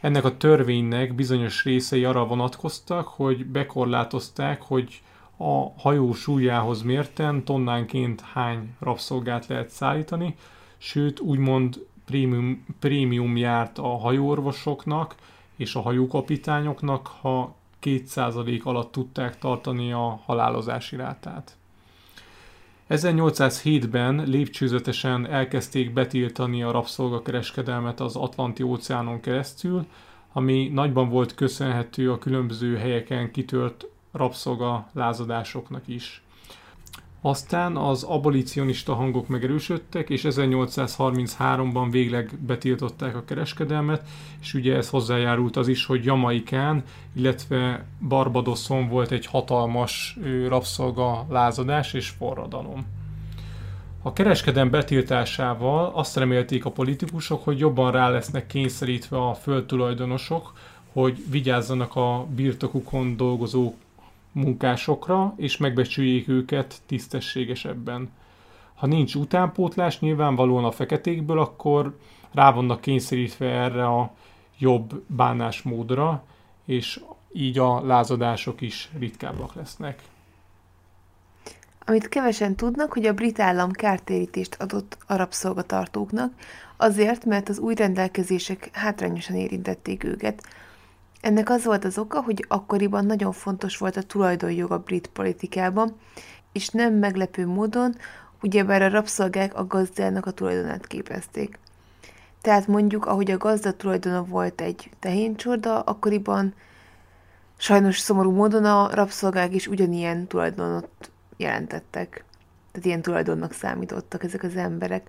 Ennek a törvénynek bizonyos részei arra vonatkoztak, hogy bekorlátozták, hogy a hajó súlyához mérten tonnánként hány rabszolgát lehet szállítani, sőt úgymond prémium, prémium járt a hajóorvosoknak, és a hajókapitányoknak, ha 2% alatt tudták tartani a halálozási rátát. 1807-ben lépcsőzetesen elkezdték betiltani a rabszolgakereskedelmet az Atlanti óceánon keresztül, ami nagyban volt köszönhető a különböző helyeken kitört rabszolga lázadásoknak is. Aztán az abolicionista hangok megerősödtek, és 1833-ban végleg betiltották a kereskedelmet, és ugye ez hozzájárult az is, hogy Jamaikán, illetve Barbadoson volt egy hatalmas rabszolga lázadás és forradalom. A kereskedem betiltásával azt remélték a politikusok, hogy jobban rá lesznek kényszerítve a földtulajdonosok, hogy vigyázzanak a birtokukon dolgozó munkásokra, és megbecsüljék őket tisztességesebben. Ha nincs utánpótlás nyilvánvalóan a feketékből, akkor rá vannak kényszerítve erre a jobb bánásmódra, és így a lázadások is ritkábbak lesznek. Amit kevesen tudnak, hogy a brit állam kártérítést adott a rabszolgatartóknak, azért, mert az új rendelkezések hátrányosan érintették őket, ennek az volt az oka, hogy akkoriban nagyon fontos volt a tulajdonjog a brit politikában, és nem meglepő módon, ugyebár a rabszolgák a gazdának a tulajdonát képezték. Tehát mondjuk, ahogy a gazda tulajdona volt egy tehéncsorda, akkoriban sajnos szomorú módon a rabszolgák is ugyanilyen tulajdonot jelentettek. Tehát ilyen tulajdonnak számítottak ezek az emberek.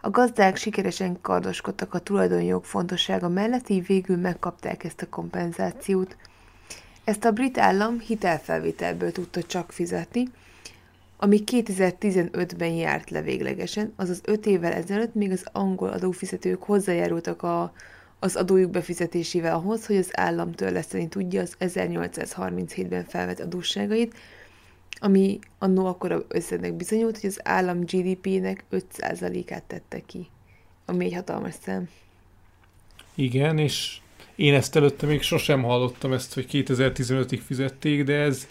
A gazdák sikeresen kardoskodtak a tulajdonjog fontossága mellett, így végül megkapták ezt a kompenzációt. Ezt a brit állam hitelfelvételből tudta csak fizetni, ami 2015-ben járt le véglegesen, azaz 5 évvel ezelőtt még az angol adófizetők hozzájárultak a, az adójuk befizetésével ahhoz, hogy az állam törleszteni tudja az 1837-ben felvett adósságait, ami annó akkor összednek bizonyult, hogy az állam GDP-nek 5%-át tette ki, ami egy hatalmas szám. Igen, és én ezt előtte még sosem hallottam ezt, hogy 2015-ig fizették, de ez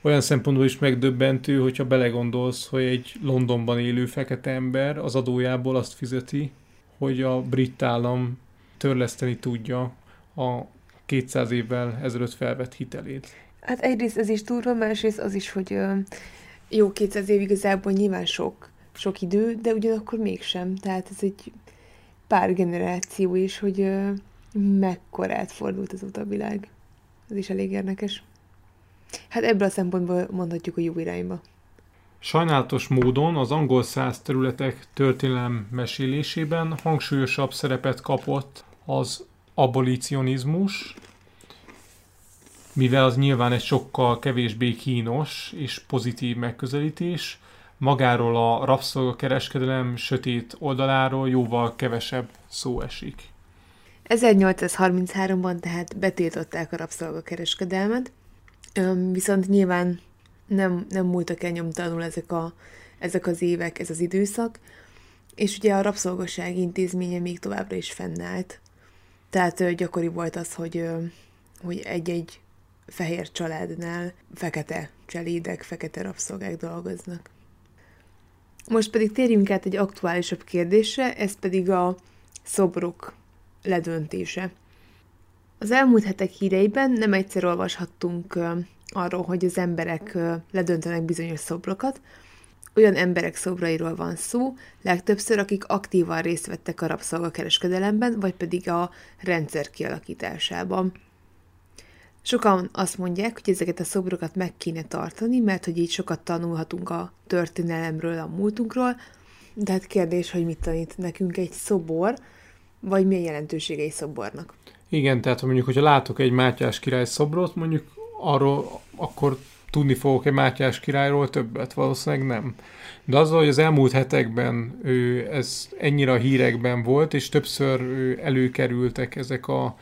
olyan szempontból is megdöbbentő, hogyha belegondolsz, hogy egy Londonban élő fekete ember az adójából azt fizeti, hogy a brit állam törleszteni tudja a 200 évvel ezelőtt felvett hitelét. Hát egyrészt ez is durva, másrészt az is, hogy jó, 200 év igazából nyilván sok, sok idő, de ugyanakkor mégsem. Tehát ez egy pár generáció is, hogy mekkorát fordult az a világ. Ez is elég érdekes. Hát ebből a szempontból mondhatjuk a jó irányba. Sajnálatos módon az angol száz területek történelem mesélésében hangsúlyosabb szerepet kapott az abolicionizmus, mivel az nyilván egy sokkal kevésbé kínos és pozitív megközelítés, magáról a rabszolgakereskedelem sötét oldaláról jóval kevesebb szó esik. 1833-ban tehát betiltották a rabszolgakereskedelmet, viszont nyilván nem, nem múltak el nyomtalanul ezek, a, ezek az évek, ez az időszak, és ugye a rabszolgaság intézménye még továbbra is fennállt. Tehát gyakori volt az, hogy, hogy egy-egy fehér családnál fekete cselédek, fekete rabszolgák dolgoznak. Most pedig térjünk át egy aktuálisabb kérdésre, ez pedig a szobrok ledöntése. Az elmúlt hetek híreiben nem egyszer olvashattunk arról, hogy az emberek ledöntenek bizonyos szobrokat, olyan emberek szobrairól van szó, legtöbbször akik aktívan részt vettek a rabszolgakereskedelemben, vagy pedig a rendszer kialakításában. Sokan azt mondják, hogy ezeket a szobrokat meg kéne tartani, mert hogy így sokat tanulhatunk a történelemről, a múltunkról, de hát kérdés, hogy mit tanít nekünk egy szobor, vagy milyen jelentősége egy szobornak. Igen, tehát ha mondjuk, hogyha látok egy Mátyás király szobrot, mondjuk arról akkor tudni fogok egy Mátyás királyról többet, valószínűleg nem. De azzal, hogy az elmúlt hetekben ő, ez ennyire a hírekben volt, és többször előkerültek ezek a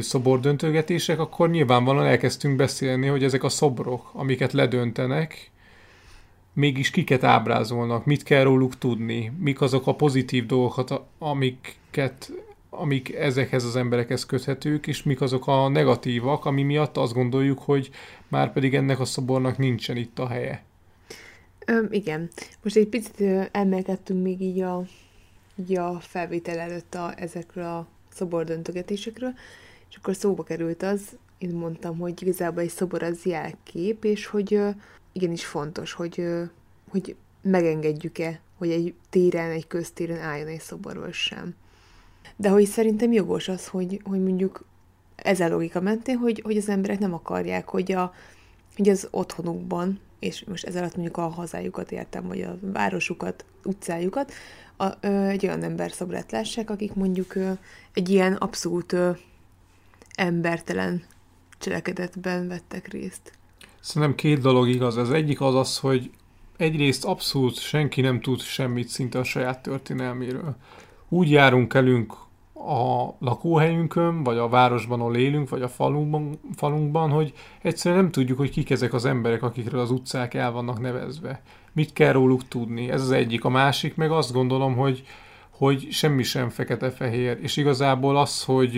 szobordöntögetések, akkor nyilvánvalóan elkezdtünk beszélni, hogy ezek a szobrok, amiket ledöntenek, mégis kiket ábrázolnak, mit kell róluk tudni, mik azok a pozitív dolgokat, amiket, amik ezekhez az emberekhez köthetők, és mik azok a negatívak, ami miatt azt gondoljuk, hogy már pedig ennek a szobornak nincsen itt a helye. Ö, igen. Most egy picit emelkedtünk még így a, így a felvétel előtt a, ezekről a szobordöntögetésekről, és akkor szóba került az, én mondtam, hogy igazából egy szobor az jelkép, és hogy igenis fontos, hogy, hogy megengedjük-e, hogy egy téren, egy köztéren álljon egy szoborról sem. De hogy szerintem jogos az, hogy, hogy mondjuk ez a logika mentén, hogy, hogy az emberek nem akarják, hogy, a, hogy az otthonukban, és most ez alatt mondjuk a hazájukat értem, vagy a városukat, utcájukat, a, ö, egy olyan ember szobrát lássák, akik mondjuk ö, egy ilyen abszolút ö, embertelen cselekedetben vettek részt. Szerintem két dolog igaz. Az egyik az az, hogy egyrészt abszolút senki nem tud semmit szinte a saját történelméről. Úgy járunk elünk a lakóhelyünkön, vagy a városban, ahol élünk, vagy a falunkban, falunkban, hogy egyszerűen nem tudjuk, hogy kik ezek az emberek, akikről az utcák el vannak nevezve. Mit kell róluk tudni? Ez az egyik. A másik meg azt gondolom, hogy, hogy semmi sem fekete-fehér. És igazából az, hogy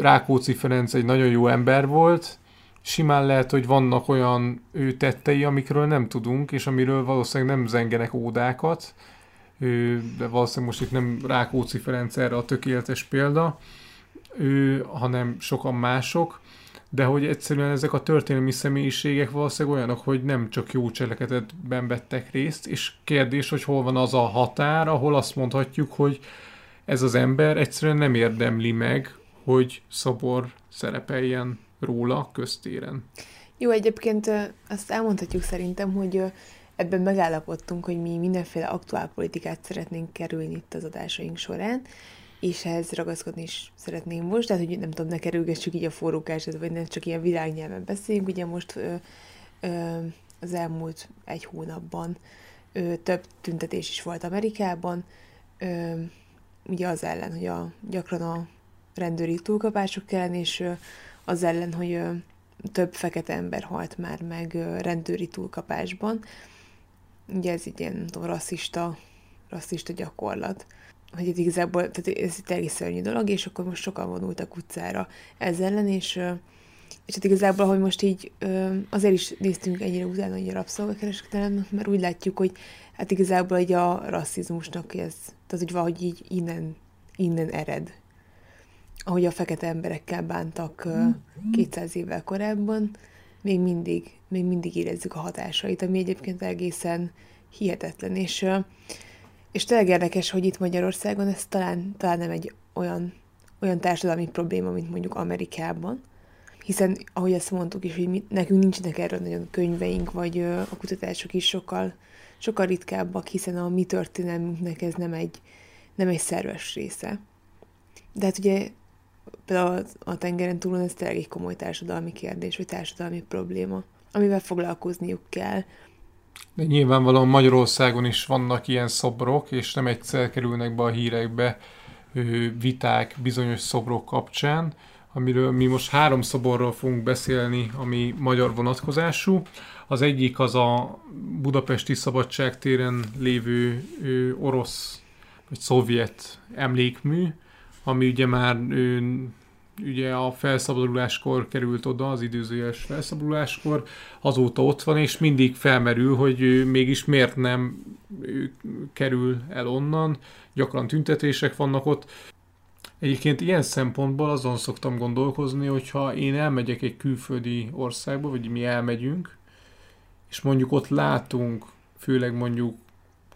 Rákóczi Ferenc egy nagyon jó ember volt, simán lehet, hogy vannak olyan ő tettei, amikről nem tudunk, és amiről valószínűleg nem zengenek ódákat, de valószínűleg most itt nem Rákóczi Ferenc erre a tökéletes példa, ő, hanem sokan mások, de hogy egyszerűen ezek a történelmi személyiségek valószínűleg olyanok, hogy nem csak jó cselekedetben vettek részt, és kérdés, hogy hol van az a határ, ahol azt mondhatjuk, hogy ez az ember egyszerűen nem érdemli meg, hogy szobor szerepeljen róla köztéren. Jó, egyébként azt elmondhatjuk szerintem, hogy ebben megállapodtunk, hogy mi mindenféle aktuál politikát szeretnénk kerülni itt az adásaink során, és ehhez ragaszkodni is szeretném most, tehát hogy nem tudom, ne kerülgessük így a forrókását, vagy ne csak ilyen világnyelven beszéljünk. Ugye most ö, ö, az elmúlt egy hónapban ö, több tüntetés is volt Amerikában, ö, ugye az ellen, hogy a, gyakran a rendőri túlkapások ellen, és az ellen, hogy több fekete ember halt már meg rendőri túlkapásban. Ugye ez egy ilyen tudom, rasszista, rasszista gyakorlat hogy itt igazából, tehát ez egy egész szörnyű dolog, és akkor most sokan vonultak utcára ezzel ellen, és, és hát igazából, hogy most így azért is néztünk ennyire utána hogy a rabszolgakereskedelem, mert úgy látjuk, hogy hát igazából egy a rasszizmusnak ez, tehát hogy valahogy így innen, innen ered. Ahogy a fekete emberekkel bántak 200 évvel korábban, még mindig, még mindig érezzük a hatásait, ami egyébként egészen hihetetlen, és és tényleg érdekes, hogy itt Magyarországon ez talán, talán nem egy olyan, olyan társadalmi probléma, mint mondjuk Amerikában, hiszen, ahogy ezt mondtuk is, hogy mi, nekünk nincsenek erről nagyon könyveink, vagy a kutatások is sokkal, sokkal ritkábbak, hiszen a mi történelmünknek ez nem egy, nem egy szerves része. De hát ugye például a tengeren túlon ez tényleg egy komoly társadalmi kérdés, vagy társadalmi probléma, amivel foglalkozniuk kell. De nyilvánvalóan Magyarországon is vannak ilyen szobrok, és nem egyszer kerülnek be a hírekbe viták bizonyos szobrok kapcsán, amiről mi most három szoborról fogunk beszélni, ami magyar vonatkozású. Az egyik az a budapesti szabadságtéren lévő orosz vagy szovjet emlékmű, ami ugye már ugye a felszabaduláskor került oda, az időzőjes felszabaduláskor, azóta ott van, és mindig felmerül, hogy mégis miért nem kerül el onnan, gyakran tüntetések vannak ott. Egyébként ilyen szempontból azon szoktam gondolkozni, hogyha én elmegyek egy külföldi országba, vagy mi elmegyünk, és mondjuk ott látunk, főleg mondjuk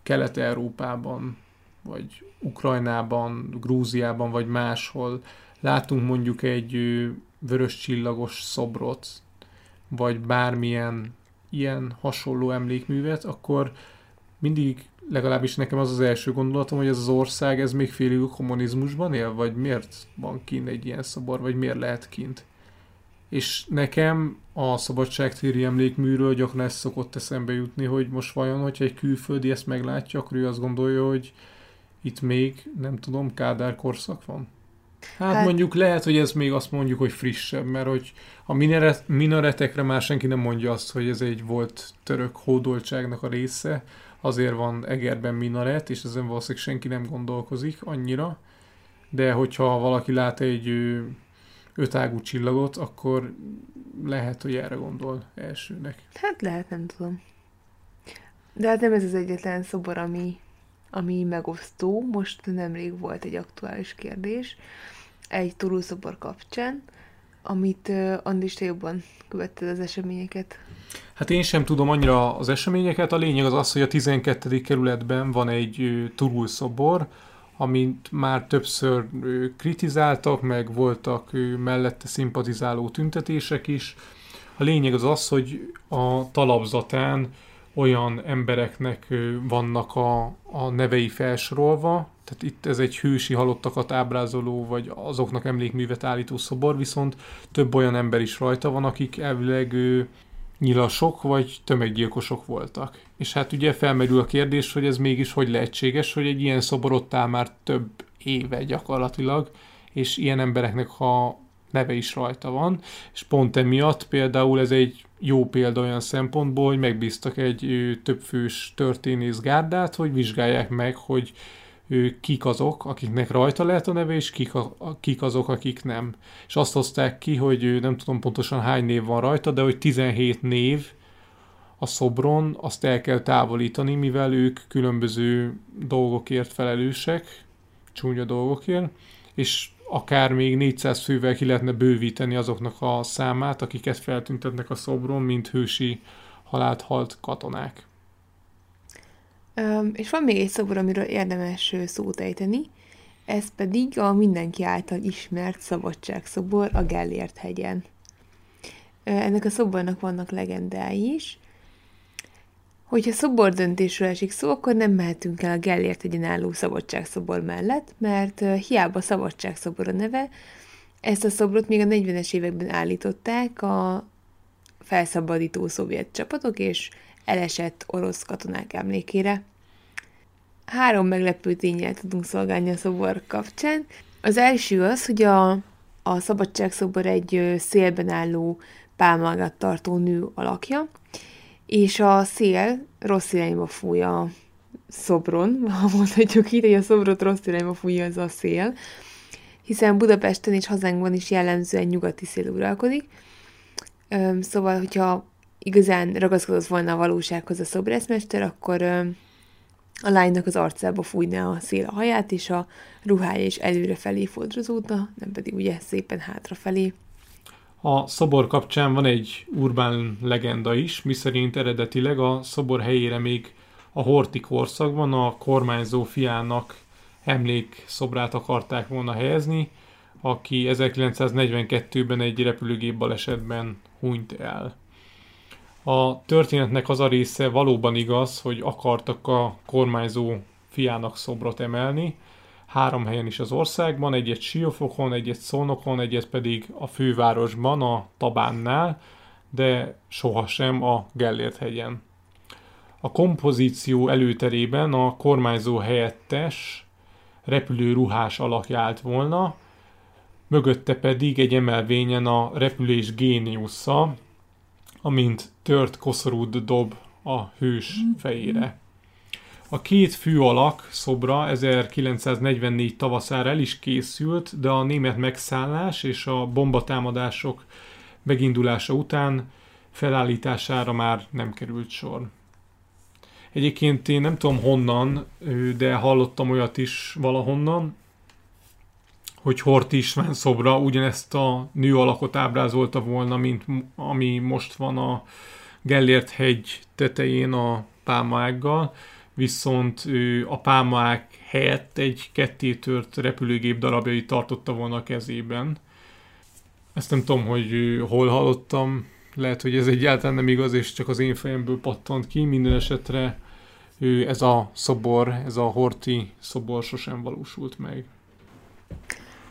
Kelet-Európában, vagy Ukrajnában, Grúziában, vagy máshol látunk mondjuk egy vörös csillagos szobrot, vagy bármilyen ilyen hasonló emlékművet, akkor mindig legalábbis nekem az az első gondolatom, hogy ez az ország, ez még félig kommunizmusban él, vagy miért van kint egy ilyen szobor, vagy miért lehet kint. És nekem a szabadságtéri emlékműről gyakran ez szokott eszembe jutni, hogy most vajon, hogyha egy külföldi ezt meglátja, akkor ő azt gondolja, hogy itt még, nem tudom, Kádár korszak van. Hát, hát mondjuk lehet, hogy ez még azt mondjuk, hogy frissebb, mert hogy a minaret, minaretekre már senki nem mondja azt, hogy ez egy volt török hódoltságnak a része, azért van Egerben minaret, és ezen valószínűleg senki nem gondolkozik annyira, de hogyha valaki lát egy ötágú csillagot, akkor lehet, hogy erre gondol elsőnek. Hát lehet, nem tudom. De hát nem ez az egyetlen szobor, ami, ami megosztó. Most nemrég volt egy aktuális kérdés egy turulszobor kapcsán, amit Andis, te jobban követted az eseményeket. Hát én sem tudom annyira az eseményeket. A lényeg az az, hogy a 12. kerületben van egy Turul szobor, amit már többször kritizáltak, meg voltak mellette szimpatizáló tüntetések is. A lényeg az az, hogy a talapzatán olyan embereknek vannak a, a nevei felsorolva, tehát itt ez egy hősi halottakat ábrázoló, vagy azoknak emlékművet állító szobor, viszont több olyan ember is rajta van, akik elvileg nyilasok vagy tömeggyilkosok voltak. És hát ugye felmerül a kérdés, hogy ez mégis hogy lehetséges, hogy egy ilyen szobor ott áll már több éve gyakorlatilag, és ilyen embereknek a neve is rajta van, és pont emiatt például ez egy jó példa olyan szempontból, hogy megbíztak egy többfős történész gárdát, hogy vizsgálják meg, hogy kik azok, akiknek rajta lehet a neve, és kik, a, kik azok, akik nem. És azt hozták ki, hogy nem tudom pontosan hány név van rajta, de hogy 17 név a szobron, azt el kell távolítani, mivel ők különböző dolgokért felelősek, csúnya dolgokért, és akár még 400 fővel ki lehetne bővíteni azoknak a számát, akiket feltüntetnek a szobron, mint hősi halált halt katonák. Um, és van még egy szobor, amiről érdemes szót ejteni, ez pedig a mindenki által ismert szabadságszobor a Gellért hegyen. Ennek a szobornak vannak legendái is. Hogyha szobor döntésről esik szó, akkor nem mehetünk el a Gellért hegyen álló szabadságszobor mellett, mert hiába szabadságszobor a neve, ezt a szobrot még a 40-es években állították a felszabadító szovjet csapatok és elesett orosz katonák emlékére. Három meglepő tényel tudunk szolgálni a szobor kapcsán. Az első az, hogy a, a szabadságszobor egy szélben álló pálmágat tartó nő alakja, és a szél rossz irányba fúj a szobron, ha mondhatjuk így, hogy a szobrot rossz irányba fújja az a szél, hiszen Budapesten és hazánkban is jellemzően nyugati szél uralkodik. Szóval, hogyha igazán ragaszkodott volna a valósághoz a szobrászmester, akkor a lánynak az arcába fújná a szél a haját, és a ruhája is előre felé fordrazódna, nem pedig ugye szépen hátrafelé. A szobor kapcsán van egy urbán legenda is, miszerint eredetileg a szobor helyére még a Horti korszakban a kormányzó fiának emlékszobrát akarták volna helyezni, aki 1942-ben egy repülőgép balesetben hunyt el. A történetnek az a része valóban igaz, hogy akartak a kormányzó fiának szobrot emelni, három helyen is az országban, egyet Siófokon, egyet Szolnokon, egyet pedig a fővárosban, a Tabánnál, de sohasem a Gellért hegyen. A kompozíció előterében a kormányzó helyettes repülőruhás alakja állt volna, mögötte pedig egy emelvényen a repülés géniusza, amint tört koszorúd dob a hős fejére. A két fő alak szobra 1944 tavaszára el is készült, de a német megszállás és a bombatámadások megindulása után felállítására már nem került sor. Egyébként én nem tudom honnan, de hallottam olyat is valahonnan, hogy Hort István szobra ugyanezt a nő alakot ábrázolta volna, mint ami most van a Gellért hegy tetején a pálmaággal, viszont ő a pálmaák helyett egy kettétört repülőgép darabjai tartotta volna a kezében. Ezt nem tudom, hogy hol hallottam, lehet, hogy ez egyáltalán nem igaz, és csak az én fejemből pattant ki. Minden esetre ez a szobor, ez a Horti szobor sosem valósult meg.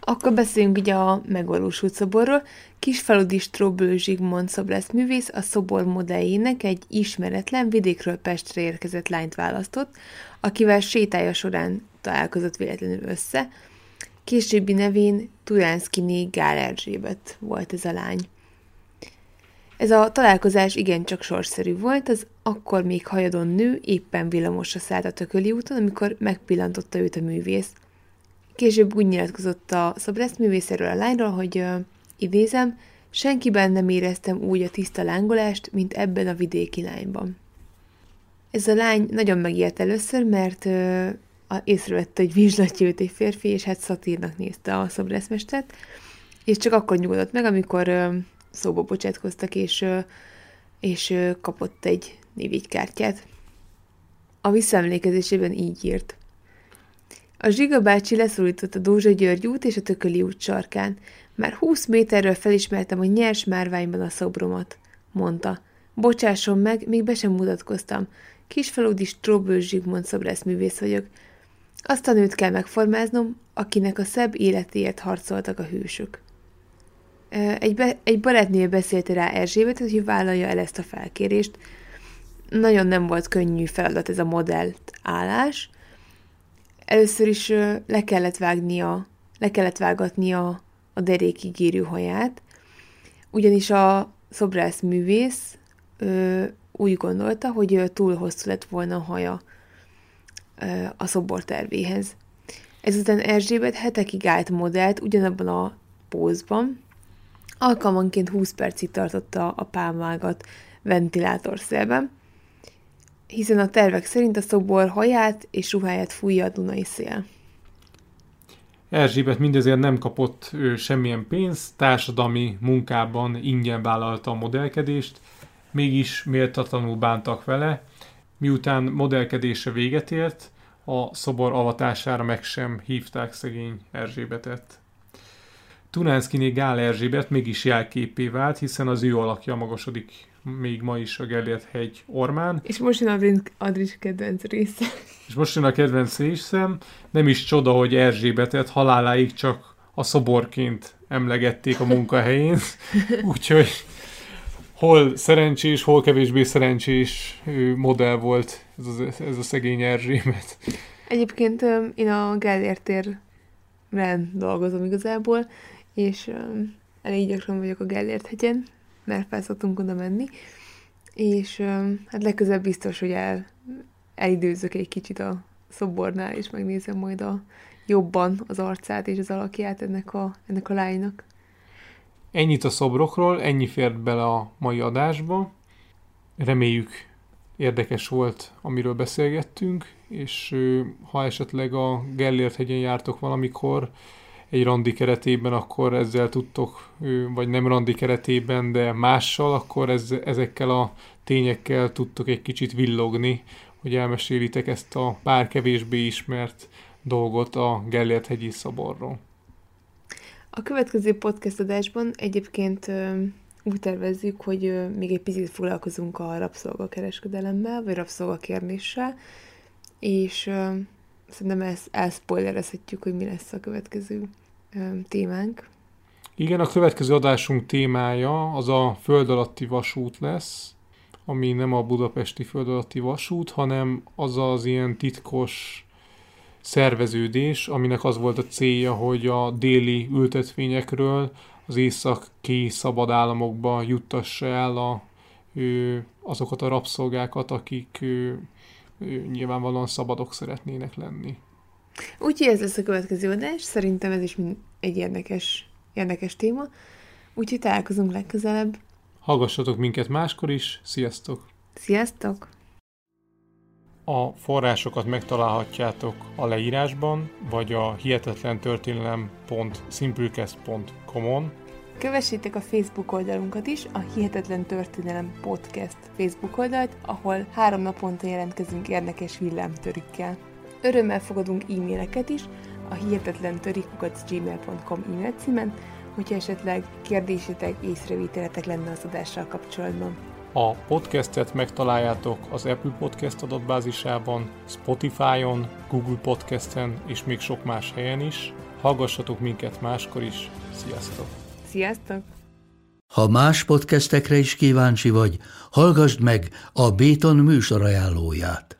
Akkor beszéljünk ugye a megvalósult szoborról. Kisfaludi Stróbő Zsigmond művész a szobor modelljének egy ismeretlen vidékről Pestre érkezett lányt választott, akivel sétája során találkozott véletlenül össze. Későbbi nevén Turánszkini Gál Erzsébet volt ez a lány. Ez a találkozás igencsak sorszerű volt, az akkor még hajadon nő éppen villamosra szállt a tököli úton, amikor megpillantotta őt a művész. Később úgy nyilatkozott a szobrászművészéről a lányról, hogy uh, idézem, senkiben nem éreztem úgy a tiszta lángolást, mint ebben a vidéki lányban. Ez a lány nagyon megért először, mert uh, észrevette, hogy vizslatja őt egy férfi, és hát szatírnak nézte a szobrászmestert, és csak akkor nyugodott meg, amikor uh, szóba bocsátkoztak, és uh, és kapott egy névjegykártyát. A visszaemlékezésében így írt. A Zsiga bácsi leszólított a Dózsa György út és a Tököli út sarkán. Már húsz méterről felismertem a nyers márványban a szobromat, mondta. Bocsásson meg, még be sem mutatkoztam. Kisfaludi Stróbő Zsigmond szobrászművész vagyok. Azt a nőt kell megformáznom, akinek a szebb életéért harcoltak a hősök. Egy, be, egy barátnője beszélte rá Erzsébet, hogy vállalja el ezt a felkérést. Nagyon nem volt könnyű feladat ez a modellt állás. Először is le kellett vágnia, le kellett vágatni a, a derékig érő haját, ugyanis a szobrász művész ö, úgy gondolta, hogy túl hosszú lett volna a haja ö, a szobor tervéhez. Ezután Erzsébet hetekig állt modellt ugyanabban a pózban, alkalmanként 20 percig tartotta a pálmágat ventilátorszélben, hiszen a tervek szerint a szobor haját és ruháját fújja a Dunai szél. Erzsébet mindezért nem kapott ő, semmilyen pénzt, társadalmi munkában ingyen vállalta a modellkedést, mégis méltatlanul bántak vele, miután modellkedése véget ért, a szobor avatására meg sem hívták szegény Erzsébetet. Tunánszkiné Gál Erzsébet mégis jelképé vált, hiszen az ő alakja magasodik még ma is a Gellért hegy ormán. És most jön Adris, Adris kedvenc része. És most jön a kedvenc részem. Nem is csoda, hogy Erzsébetet haláláig csak a szoborként emlegették a munkahelyén. Úgyhogy hol szerencsés, hol kevésbé szerencsés modell volt ez, az, ez a szegény Erzsébet. Egyébként én a Gellért térben dolgozom igazából, és elég gyakran vagyok a Gellért hegyen, mert fel szoktunk oda menni, és hát legközelebb biztos, hogy el, elidőzök egy kicsit a szobornál, és megnézem majd a jobban az arcát és az alakját ennek a, ennek a lánynak. Ennyit a szobrokról, ennyi fért bele a mai adásba. Reméljük érdekes volt, amiről beszélgettünk, és ha esetleg a Gellért hegyen jártok valamikor, egy randi keretében, akkor ezzel tudtok, vagy nem randi keretében, de mással, akkor ez, ezekkel a tényekkel tudtok egy kicsit villogni, hogy elmesélitek ezt a pár kevésbé ismert dolgot a Gellért hegyi szoborról. A következő podcast adásban egyébként úgy tervezzük, hogy még egy picit foglalkozunk a rabszolgakereskedelemmel, vagy rabszolgakérnéssel, és szerintem ezt elspoilerezhetjük, hogy mi lesz a következő témánk. Igen, a következő adásunk témája az a föld alatti vasút lesz, ami nem a budapesti föld alatti vasút, hanem az az ilyen titkos szerveződés, aminek az volt a célja, hogy a déli ültetvényekről az északi szabad államokba juttassa el a, azokat a rabszolgákat, akik nyilvánvalóan szabadok szeretnének lenni. Úgyhogy ez lesz a következő adás, szerintem ez is egy érdekes, érdekes téma. Úgyhogy találkozunk legközelebb. Hallgassatok minket máskor is, sziasztok! Sziasztok! A forrásokat megtalálhatjátok a leírásban, vagy a hihetetlentörténelem.simplecast.com-on. Kövessétek a Facebook oldalunkat is, a Hihetetlen Történelem Podcast Facebook oldalt, ahol három naponta jelentkezünk érdekes villámtörükkel. Örömmel fogadunk e-maileket is a hihetetlen gmail.com e-mail címen, hogyha esetleg kérdésetek, észrevételetek lenne az adással kapcsolatban. A podcastet megtaláljátok az Apple Podcast adatbázisában, Spotify-on, Google Podcasten és még sok más helyen is. Hallgassatok minket máskor is. Sziasztok! Sziasztok! Ha más podcastekre is kíváncsi vagy, hallgassd meg a Béton műsor ajánlóját.